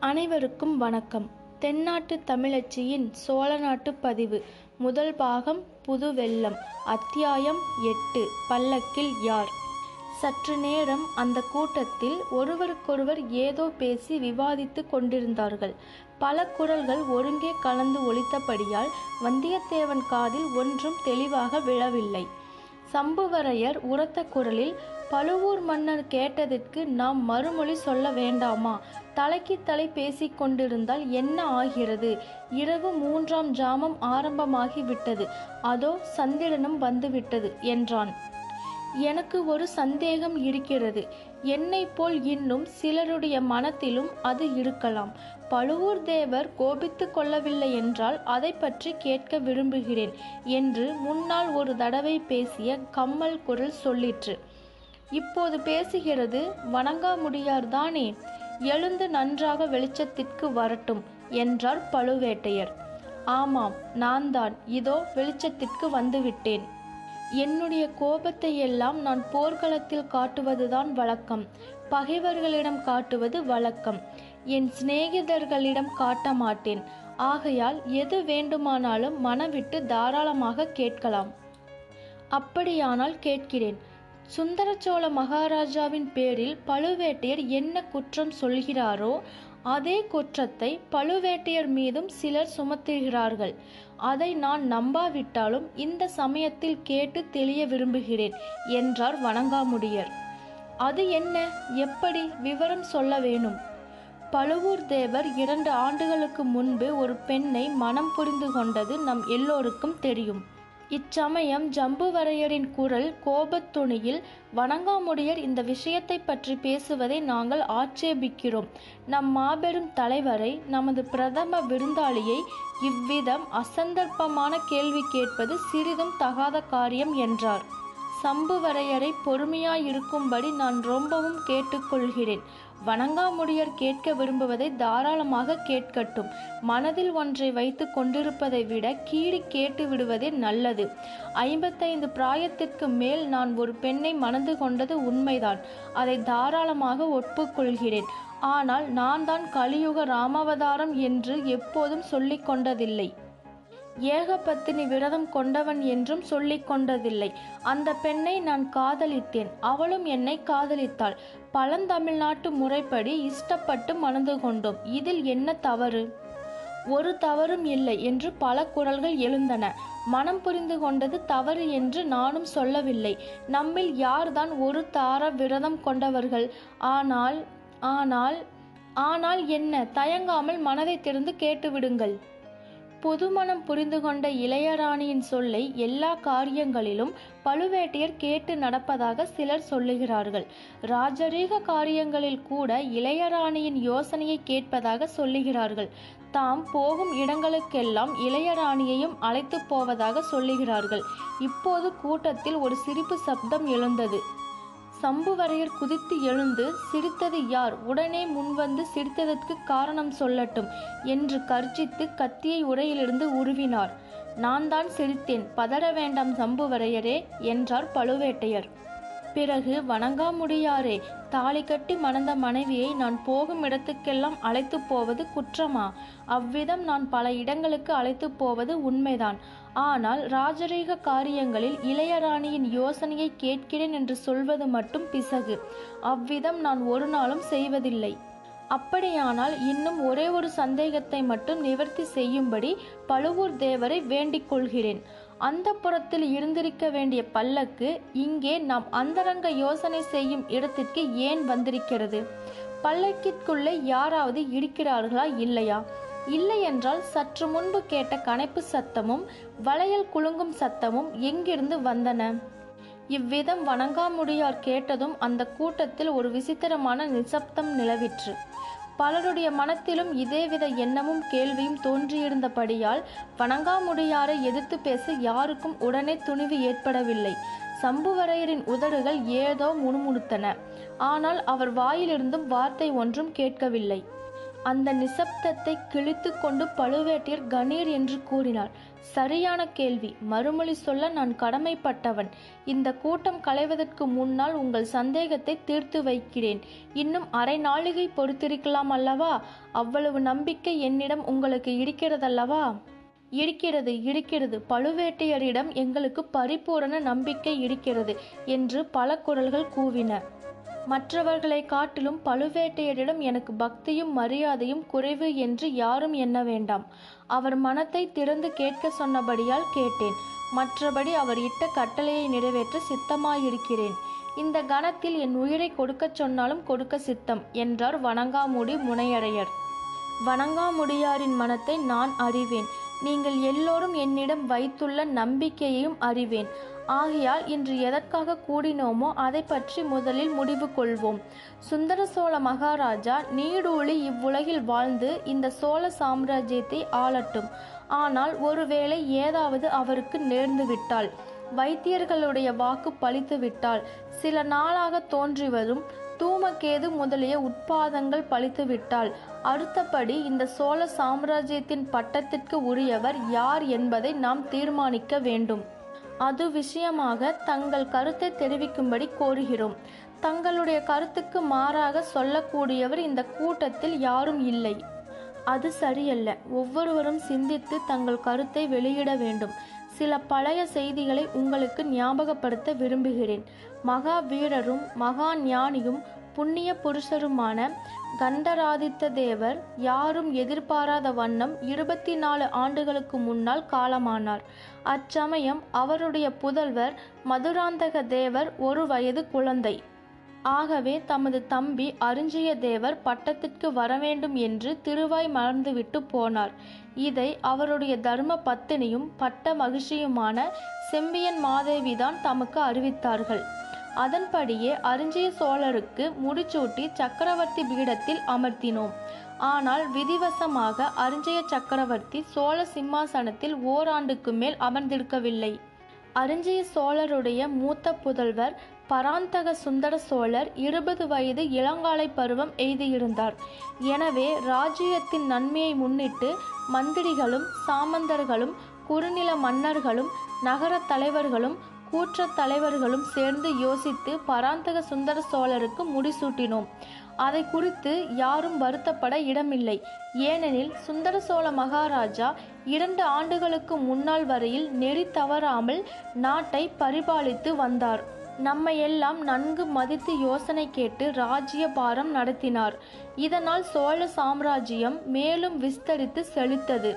அனைவருக்கும் வணக்கம். தென்னாட்டு தமிழச்சியின் சோழநாட்டு பதிவு. முதல் பாகம் புது வெள்ளம் அத்தியாயம் எட்டு. பல்லக்கில் யார்? சற்று நேரம் அந்த கூட்டத்தில் ஒருவருக்கொருவர் ஏதோ பேசி விவாதித்து கொண்டிருந்தார்கள். பல குரல்கள் ஒருங்கே கலந்து ஒலித்தபடியால் வந்தியத்தேவன் காதில் ஒன்றும் தெளிவாக விழவில்லை. சம்புவரையர் உரத்த குரலில் பழுவூர் மன்னர் கேட்டதற்கு நாம் மறுமொழி சொல்ல வேண்டாமா? தலைக்கு தலை பேசிக் கொண்டிருந்தால் என்ன ஆகிறது? இரவு மூன்றாம் ஜாமம் ஆரம்பமாகி விட்டது. அதோ சந்திரனும் வந்துவிட்டது என்றான். எனக்கு ஒரு சந்தேகம் இருக்கிறது. என்னைப் போல் இன்னும் சிலருடைய மனத்திலும் அது இருக்கலாம். பழுவூர் தேவர் கோபித்து கொள்ளவில்லை என்றால் அதை பற்றி கேட்க விரும்புகிறேன் என்று முன்னால் ஒரு தடவை பேசிய கம்மல் குரல் சொல்லிற்று. இப்போது பேசுகிறது வணங்காமுடியார்தானே எழுந்து நன்றாக வெளிச்சத்திற்கு வரட்டும் என்றார் பழுவேட்டையர். ஆமாம் நான் தான் இதோ வெளிச்சத்திற்கு வந்துவிட்டேன். என்னுடைய கோபத்தை எல்லாம் நான் போர்க்களத்தில் காட்டுவதுதான் வழக்கம். பகைவர்களிடம் காட்டுவது வழக்கம். என் சிநேகிதர்களிடம் காட்ட மாட்டேன். ஆகையால் எது வேண்டுமானாலும் மனவிட்டு தாராளமாக கேட்கலாம். அப்படியானால் கேட்கிறேன். சுந்தரச்சோழ மகாராஜாவின் பேரில் பழுவேட்டையர் என்ன குற்றம் சொல்கிறாரோ அதே குற்றத்தை பழுவேட்டையர் மீதும் சிலர் சுமத்துகிறார்கள். அதை நான் நம்பாவிட்டாலும் இந்த சமயத்தில் கேட்டு தெளிய விரும்புகிறேன் என்றார் வணங்காமுடியர். அது என்ன? எப்படி விவரம் சொல்ல வேணும்? பழுவூர் தேவர் இரண்டு ஆண்டுகளுக்கு முன்பு ஒரு பெண்ணை மனம் புரிந்து கொண்டது நம் எல்லோருக்கும் தெரியும். இச்சமயம் ஜம்புவரையரின் குரல் கோபத்துணியில் வணங்காமுடியர் இந்த விஷயத்தை பற்றி பேசுவதை நாங்கள் ஆட்சேபிக்கிறோம். நம் மாபெரும் தலைவரை நமது பிரதம விருந்தாளியை இவ்விதம் அசந்தர்ப்பமான கேள்வி கேட்பது சிறிதும் தகாத காரியம் என்றார். சம்புவரையரை பொறுமையாயிருக்கும்படி நான் ரொம்பவும் கேட்டுக்கொள்கிறேன். வணங்காமுடியர் கேட்க விரும்புவதை தாராளமாக கேட்கட்டும். மனதில் ஒன்றை வைத்து கொண்டிருப்பதை விட கீழி கேட்டு விடுவதே நல்லது. ஐம்பத்தைந்து பிராயத்திற்கு மேல் நான் ஒரு பெண்ணை மணந்து கொண்டது உண்மைதான். அதை தாராளமாக ஒப்புக்கொள்கிறேன். ஆனால் நான் தான் கலியுக ராமாவதாரம் என்று எப்போதும் சொல்லிக் கொண்டதில்லை. ஏகபத்தினி விரதம் கொண்டவன் என்றும் சொல்லிக் கொண்டதில்லை. அந்த பெண்ணை நான் காதலித்தேன். அவளும் என்னை காதலித்தாள். பழந்தமிழ்நாட்டு முறைப்படி இஷ்டப்பட்டு மணந்து கொண்டோம். இதில் என்ன தவறு? ஒரு தவறும் இல்லை என்று பல குரல்கள் எழுந்தன. மனம் புரிந்து கொண்டது தவறு என்று நானும் சொல்லவில்லை. நம்மில் யார்தான் ஒரு தார விரதம் கொண்டவர்கள்? ஆனால் ஆனால் ஆனால் என்ன? தயங்காமல் மனதை திறந்து கேட்டுவிடுங்கள். புதுமணம் புரிந்து கொண்ட இளையராணியின் சொல்லை எல்லா காரியங்களிலும் பழுவேட்டையர் கேட்டு நடப்பதாக சிலர் சொல்லுகிறார்கள். ராஜரீக காரியங்களில் கூட இளையராணியின் யோசனையை கேட்பதாக சொல்லுகிறார்கள். தாம் போகும் இடங்களுக்கெல்லாம் இளையராணியையும் அழைத்து போவதாக சொல்லுகிறார்கள். இப்போது கூட்டத்தில் ஒரு சிரிப்பு சப்தம் எழுந்தது. சம்புவரையர் குதித்து எழுந்து சிரித்தது யார்? உடனே முன்வந்து சிரித்ததற்கு காரணம் சொல்லட்டும் என்று கர்ஜித்து கத்தியை உரையிலிருந்து உருவினார். நான் தான் சிரித்தேன். பதற வேண்டாம் சம்புவரையரே என்றார் பழுவேட்டையர். பிறகு வணங்காமுடியாரே. தாலி கட்டி மணந்த மனைவியை நான் போகும் இடத்துக்கெல்லாம் அழைத்து போவது குற்றமா? அவ்விதம் நான் பல இடங்களுக்கு அழைத்து போவது உண்மைதான். ஆனால் ராஜரீக காரியங்களில் இளையராணியின் யோசனையை கேட்கிறேன் என்று சொல்வது மட்டும் பிசகு. அவ்விதம் நான் ஒரு நாளும் செய்வதில்லை. அப்படியானால் இன்னும் ஒரே ஒரு சந்தேகத்தை மட்டும் நிவர்த்தி செய்யும்படி பழுவூர் தேவரை வேண்டிக் கொள்கிறேன். அந்த புறத்தில் இருந்திருக்க வேண்டிய பல்லக்கு இங்கே நாம் அந்தரங்க யோசனை செய்யும் இடத்திற்கு ஏன் வந்திருக்கிறது? பல்லக்கிற்குள்ளே யாராவது இருக்கிறார்களா இல்லையா? இல்லை என்றால் சற்று முன்பு கேட்ட கணைப்பு சத்தமும் வளையல் குலுங்கும் சத்தமும் எங்கிருந்து வந்தன? இவ்விதம் வணங்காமுடியார் கேட்டதும் அந்த கூட்டத்தில் ஒரு விசித்திரமான நிசப்தம் நிலவிற்று. பலருடைய மனத்திலும் இதேவித எண்ணமும் கேள்வியும் தோன்றியிருந்தபடியால் வணங்காமுடியாரை எதிர்த்து பேச யாருக்கும் உடனே துணிவு ஏற்படவில்லை. சம்புவரையரின் உதடுகள் ஏதோ முணுமுணுத்தன. ஆனால் அவர் வாயிலிருந்தும் வார்த்தை ஒன்றும் கேட்கவில்லை. அந்த நிசப்தத்தை கிழித்து கொண்டு பழுவேட்டையர் கணீர் என்று கூறினார். சரியான கேள்வி. மறுமொழி சொல்ல நான் கடமைப்பட்டவன். இந்த கூட்டம் கலைவதற்கு முன்னால் உங்கள் சந்தேகத்தை தீர்த்து வைக்கிறேன். இன்னும் அரை நாளிகை பொறுத்திருக்கலாம் அல்லவா? அவ்வளவு நம்பிக்கை என்னிடம் உங்களுக்கு இருக்கிறதல்லவா? இருக்கிறது இருக்கிறது. பழுவேட்டையரிடம் எங்களுக்கு பரிபூரண நம்பிக்கை இருக்கிறது என்று பல குரல்கள் கூவின. மற்றவர்களை காட்டிலும் பழுவேட்டையரிடம் எனக்கு பக்தியும் மரியாதையும் குறைவு என்று யாரும் எண்ண வேண்டாம். அவர் மனத்தை திறந்து கேட்க சொன்னபடியால் கேட்டேன். மற்றபடி அவர் இட்ட கட்டளையை நிறைவேற்ற சித்தமாயிருக்கிறேன். இந்த கணத்தில் என் உயிரை கொடுக்கச் சொன்னாலும் கொடுக்க சித்தம் என்றார் வணங்காமுடி முனையரையர் வணங்காமுடியாரின் மனத்தை நான் அறிவேன். நீங்கள் எல்லோரும் என்னிடம் வைத்துள்ள நம்பிக்கையையும் அறிவேன். ஆகையால் இன்று எதற்காக கூடினோமோ அதை பற்றி முதலில் முடிவு கொள்வோம். சுந்தர சோழ மகாராஜா நீடூழி இவ்வுலகில் வாழ்ந்து இந்த சோழ சாம்ராஜ்யத்தை ஆளட்டும். ஆனால் ஒருவேளை ஏதாவது அவருக்கு நேர்ந்துவிட்டால் வைத்தியர்களுடைய வாக்கு பழித்துவிட்டால் சில நாளாக தோன்றி வரும் தூமகேது முதலிய உட்பாதங்கள் பலித்துவிட்டால் அடுத்தபடி இந்த சோழ சாம்ராஜ்யத்தின் பட்டத்திற்கு உரியவர் யார் என்பதை நாம் தீர்மானிக்க வேண்டும். அது விஷயமாக தங்கள் கருத்தை தெரிவிக்கும்படி கோருகிறோம். தங்களுடைய கருத்துக்கு மாறாக சொல்லக்கூடியவர் இந்த கூட்டத்தில் யாரும் இல்லை. அது சரியல்ல. ஒவ்வொருவரும் சிந்தித்து தங்கள் கருத்தை வெளியிட வேண்டும். சில பழைய செய்திகளை உங்களுக்கு ஞாபகப்படுத்த விரும்புகிறேன். மகா வீரரும் மகா ஞானியும் புண்ணிய புருஷருமான கண்டராதித்த தேவர் யாரும் எதிர்பாராத வண்ணம் இருபத்தி நாலு ஆண்டுகளுக்கு முன்னால் காலமானார். அச்சமயம் அவருடைய புதல்வர் மதுராந்தக தேவர் ஒரு வயது குழந்தை. ஆகவே தமது தம்பி அருஞ்சிய தேவர் பட்டத்திற்கு வரவேண்டும் என்று திருவாய் மறந்துவிட்டு போனார். இதை அவருடைய தர்ம பத்தினியும் பட்ட மகிழ்ச்சியுமான செம்பியன் மாதேவிதான் தமக்கு அறிவித்தார்கள். அதன்படியே அரிஞ்சய சோழருக்கு முடிச்சூட்டி சக்கரவர்த்தி பீடத்தில் அமர்த்தினோம். ஆனால் விதிவசமாக அரிஞ்சய சக்கரவர்த்தி சோழ சிம்மாசனத்தில் ஓராண்டுக்கு மேல் அமர்ந்திருக்கவில்லை. அரிஞ்சய சோழருடைய மூத்த புதல்வர் பராந்தக சுந்தர சோழர் இருபது வயது இளங்காலை பருவம் எய்தியிருந்தார். எனவே ராஜ்யத்தின் நன்மையை முன்னிட்டு மந்திரிகளும் சாமந்தர்களும் குறுநில மன்னர்களும் நகர தலைவர்களும் கூற்றத் தலைவர்களும் சேர்ந்து யோசித்து பராந்தக சுந்தர சோழருக்கு முடிசூட்டினோம். அதை குறித்து யாரும் வருத்தப்பட இடமில்லை. ஏனெனில் சுந்தர சோழ மகாராஜா இரண்டு ஆண்டுகளுக்கு முன்னால் வரையில் நெறி தவறாமல் நாட்டை பரிபாலித்து வந்தார். நம்மை எல்லாம் நன்கு மதித்து யோசனை கேட்டு ராஜ்ய பாரம் நடத்தினார். இதனால் சோழ சாம்ராஜ்யம் மேலும் விஸ்தரித்து செழித்தது.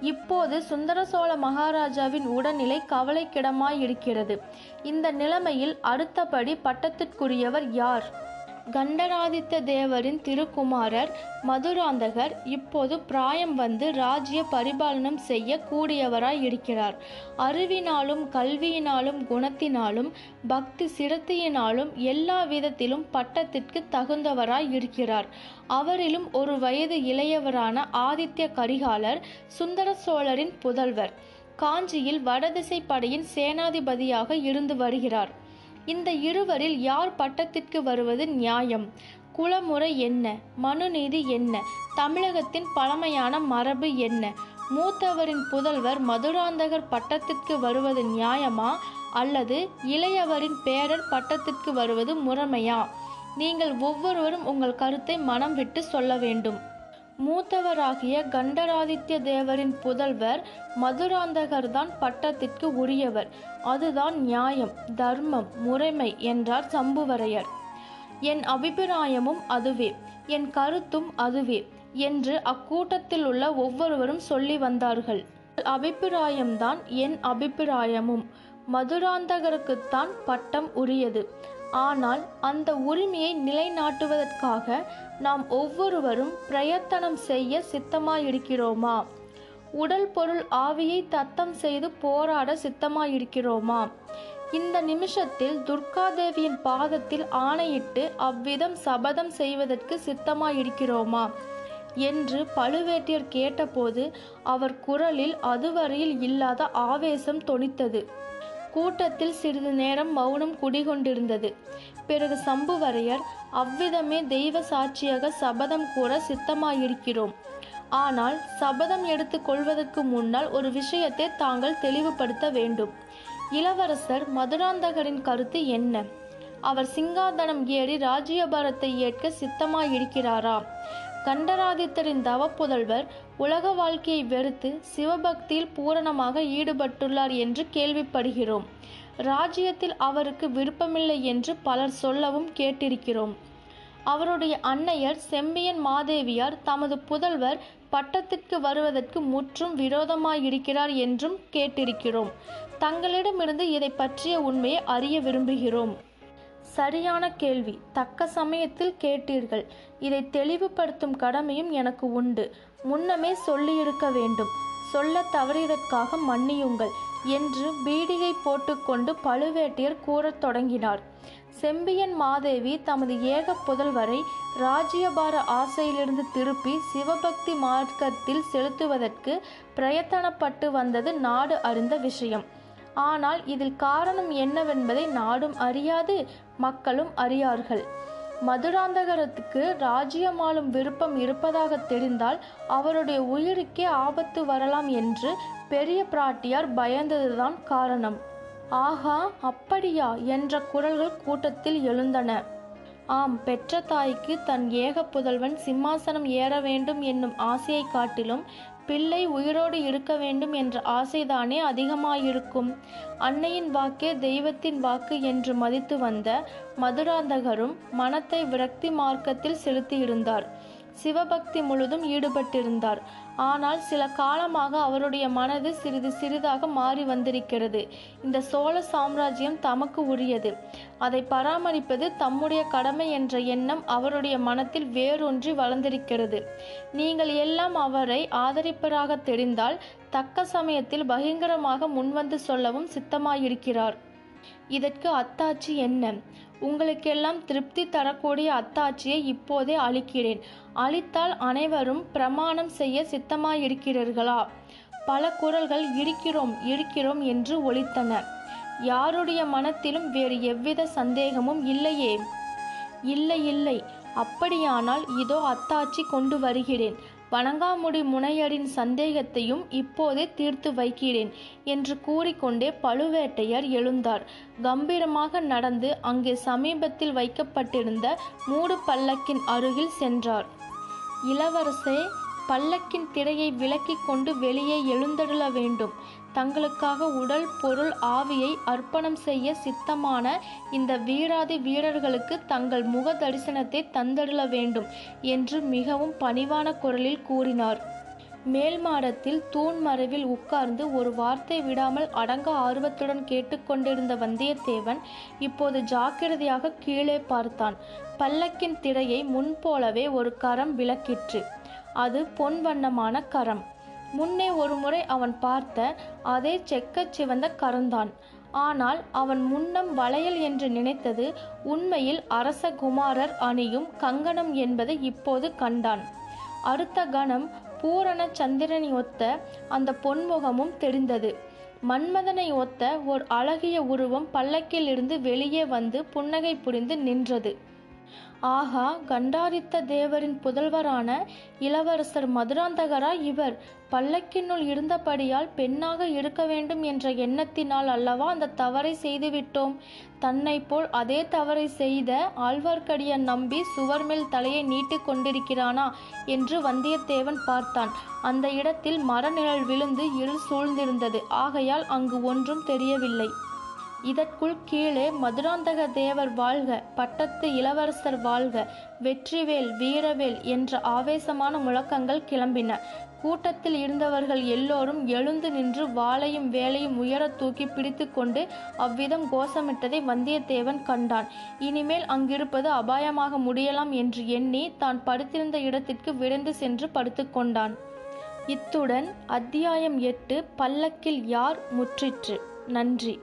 இப்போது சுந்தர சோழ மகாராஜாவின் உடல்நிலை கவலைக்கிடமாயிருக்கிறது. இந்த நிலைமையில் அடுத்தபடி பட்டத்திற்குரியவர் யார்? கண்டராதித்த தேவரின் திருக்குமாரர் மதுராந்தகர் இப்போது பிராயம் வந்து ராஜ்ய பரிபாலனம் செய்ய கூடியவராய் இருக்கிறார். அறிவினாலும் கல்வியினாலும் குணத்தினாலும் பக்தி சிரத்தையினாலும் எல்லா விதத்திலும் பட்டத்திற்கு தகுந்தவராய் இருக்கிறார். அவரிலும் ஒரு வயது இளையவரான ஆதித்ய கரிகாலர் சுந்தர சோழரின் புதல்வர். காஞ்சியில் வடதிசை படையின் சேனாதிபதியாக இருந்து வருகிறார். இந்த இருவரில் யார் பட்டத்திற்கு வருவது நியாயம்? குலமுறை என்ன? மனுநீதி என்ன? தமிழகத்தின் பழமையான மரபு என்ன? மூத்தவரின் புதல்வர் மதுராந்தகர் பட்டத்திற்கு வருவது நியாயமா? அல்லது இளையவரின் பேரர் பட்டத்திற்கு வருவது முறைமையா? நீங்கள் ஒவ்வொருவரும் உங்கள் கருத்தை மனம் விட்டு சொல்ல வேண்டும். மூத்தவராகிய கண்டராதித்ய தேவரின் புதல்வர் மதுராந்தகர்தான் பட்டத்திற்கு உரியவர். அதுதான் நியாயம் தர்மம் முறைமை என்றார் சம்புவரையர். என் அபிப்பிராயமும் அதுவே என் கருத்தும் அதுவே என்று அக்கூட்டத்தில் உள்ள ஒவ்வொருவரும் சொல்லி வந்தார்கள். அபிப்பிராயம்தான் என் அபிப்பிராயமும். மதுராந்தகருக்குத்தான் பட்டம் உரியது. ஆனால் அந்த உரிமையை நிலைநாட்டுவதற்காக நாம் ஒவ்வொருவரும் பிரயத்தனம் செய்ய சித்தமாயிருக்கிறோமா? உடல் பொருள் ஆவியை தத்தம் செய்து போராட சித்தமாயிருக்கிறோமா? இந்த நிமிஷத்தில் துர்காதேவியின் பாதத்தில் ஆணையிட்டு அவ்விதம் சபதம் செய்வதற்கு சித்தமாயிருக்கிறோமா? என்று பழுவேட்டியர் கேட்டபோது அவர் குரலில் அதுவரையில் இல்லாத ஆவேசம் தொனித்தது. கூட்டத்தில் சிறிது நேரம் மௌனம் குடிகொண்டிருந்தது. பிறகு சம்புவரையர் அவ்விதமே தெய்வ சாட்சியாக சபதம் கூற சித்தமாயிருக்கிறோம். ஆனால் சபதம் எடுத்துக் கொள்வதற்கு முன்னால் ஒரு விஷயத்தை தாங்கள் தெளிவுபடுத்த வேண்டும். இளவரசர் மதுராந்தகரின் கருத்து என்ன? அவர் சிங்காதனம் ஏறி ராஜ்யபாரத்தை ஏற்க சித்தமாயிருக்கிறாரா? கண்டராதித்தரின் தவப்புதல்வர் உலக வாழ்க்கையை வெறுத்து சிவபக்தியில் பூரணமாக ஈடுபட்டுள்ளார் என்று கேள்விப்படுகிறோம். ராஜ்யத்தில் அவருக்கு விருப்பமில்லை என்று பலர் சொல்லவும் கேட்டிருக்கிறோம். அவருடைய அன்னையர் செம்பியன் மாதேவியார் தமது புதல்வர் பட்டத்திற்கு வருவதற்கு முற்றும் விரோதமாயிருக்கிறார் என்றும் கேட்டிருக்கிறோம். தங்களிடமிருந்து இதை பற்றிய உண்மையை அறிய விரும்புகிறோம். சரியான கேள்வி. தக்க சமயத்தில் கேட்டீர்கள். இதை தெளிவுபடுத்தும் கடமையும் எனக்கு உண்டு. முன்னமே சொல்லியிருக்க வேண்டும். சொல்ல தவறியதற்காக மன்னியுங்கள் என்று பீடிகை போட்டுக்கொண்டு பழுவேட்டையர் கூறத் தொடங்கினார். செம்பியன் மாதேவி தமது ஏக புதல்வரை ராஜ்யபார ஆசையிலிருந்து திருப்பி சிவபக்தி மார்க்கத்தில் செலுத்துவதற்கு பிரயத்தனப்பட்டு வந்தது நாடு அறிந்த விஷயம். ஆனால் இதில் காரணம் என்னவென்பதை நாடும் அறியாது மக்களும் அறியார்கள். மதுராந்தகரத்துக்கு ராஜ்யமாளும் விருப்பம் இருப்பதாக தெரிந்தால் அவருடைய உயிருக்கே ஆபத்து வரலாம் என்று பெரிய பிராட்டியார் பயந்ததுதான் காரணம். ஆகா அப்படியா என்ற குரல்கள் கூட்டத்தில் எழுந்தன. ஆம் பெற்ற தாய்க்கு தன் ஏக புதல்வன் சிம்மாசனம் ஏற வேண்டும் என்னும் ஆசையை காட்டிலும் பிள்ளை உயிரோடு இருக்க வேண்டும் என்ற ஆசைதானே அதிகமாயிருக்கும். அன்னையின் வாக்கே தெய்வத்தின் வாக்கு என்று மதித்து வந்த மதுராந்தகரும் மனத்தை விரக்தி மார்க்கத்தில் செலுத்தியிருந்தார். சிவபக்தி முழுதும் ஈடுபட்டிருந்தார். ஆனால் சில காலமாக அவருடைய மனது சிறிது சிறிதாக மாறி வந்திருக்கிறது. இந்த சோழ சாம்ராஜ்யம் தமக்கு உரியது. அதை பராமரிப்பது தம்முடைய கடமை என்ற எண்ணம் அவருடைய மனத்தில் வேரூன்றி வளர்ந்திருக்கிறது. நீங்கள் எல்லாம் அவரை ஆதரிப்பதாக தெரிந்தால் தக்க சமயத்தில் பகிங்கரமாக முன்வந்து சொல்லவும் சித்தமாயிருக்கிறார். இதற்கு அத்தாட்சி என்ன? உங்களுக்கெல்லாம் திருப்தி தரக்கூடிய அத்தாட்சியை இப்போதே அளிக்கிறேன். அளித்தால் அனைவரும் பிரமாணம் செய்ய சித்தமாயிருக்கிறீர்களா? பல குரல்கள் இருக்கிறோம் இருக்கிறோம் என்று ஒலித்தன. யாருடைய மனத்திலும் வேறு எவ்வித சந்தேகமும் இல்லையே? இல்லை இல்லை. அப்படியானால் இதோ அத்தாட்சி கொண்டு வருகிறேன். வணங்காமுடி முனையரின் சந்தேகத்தையும் இப்போதே தீர்த்து வைக்கிறேன் என்று கூறிக்கொண்டே பழுவேட்டையர் எழுந்தார். கம்பீரமாக நடந்து அங்கே சமீபத்தில் வைக்கப்பட்டிருந்த மூடு பல்லக்கின் அருகில் சென்றார். இளவரசே பல்லக்கின் திரையை விலக்கிக் கொண்டு வெளியே எழுந்தருள வேண்டும். தங்களுக்காக உடல் பொருள் ஆவியை அர்ப்பணம் செய்ய சித்தமான இந்த வீராதி வீரர்களுக்கு தங்கள் முக தரிசனத்தை தந்தருள வேண்டும் என்று மிகவும் பணிவான குரலில் கூறினார். மேல் மாடத்தில் தூண் மறைவில் உட்கார்ந்து ஒரு வார்த்தை விடாமல் அடங்க ஆர்வத்துடன் கேட்டுக்கொண்டிருந்த வந்தியத்தேவன் இப்போது ஜாக்கிரதையாக கீழே பார்த்தான். பல்லக்கின் திரையை முன்போலவே ஒரு கரம் விளக்கிற்று. அது பொன் வண்ணமான கரம். முன்னே ஒருமுறை அவன் பார்த்த அதே செக்கச் சிவந்த கருந்தான். ஆனால் அவன் முன்னம் வளையல் என்று நினைத்தது உண்மையில் அரச குமாரர் அணியும் கங்கணம் என்பதை இப்போது கண்டான். அடுத்த கணம் பூரண சந்திரனை ஒத்த அந்த பொன்முகமும் தெரிந்தது. மன்மதனை ஒத்த ஓர் அழகிய உருவம் பல்லக்கில் இருந்து வெளியே வந்து புன்னகை புரிந்து நின்றது. ஆகா கண்டாரித்த தேவரின் புதல்வரான இளவரசர் மதுராந்தகரா இவர். பல்லக்கினுள் இருந்தபடியால் பெண்ணாக இருக்க வேண்டும் என்ற எண்ணத்தினால் அல்லவா அந்த தவறை செய்துவிட்டோம். தன்னை போல் அதே தவறை செய்த ஆழ்வார்க்கடியான் நம்பி சுவர் மேல் தலையை நீட்டிக் கொண்டிருக்கிறானா என்று வந்தியத்தேவன் பார்த்தான். அந்த இடத்தில் மரநிழல் விழுந்து இருள் சூழ்ந்திருந்தது. ஆகையால் அங்கு ஒன்றும் தெரியவில்லை. இதற்குள் கீழே மதுராந்தக தேவர் வாழ்க பட்டத்து இளவரசர் வாழ்க வெற்றிவேல் வீரவேல் என்ற ஆவேசமான முழக்கங்கள் கிளம்பின. கூட்டத்தில் இருந்தவர்கள் எல்லோரும் எழுந்து நின்று வாளையும் வேலையும் உயரத் தூக்கி பிடித்து கொண்டு அவ்விதம் கோஷமிட்டதை வந்தியத்தேவன் கண்டான். இனிமேல் அங்கிருப்பது அபாயமாக முடியலாம் என்று எண்ணி தான் படுத்திருந்த இடத்திற்கு விரைந்து சென்று படுத்துக்கொண்டான் இத்துடன் அத்தியாயம் எட்டு பல்லக்கில் யார் முற்றிற்று? நன்றி.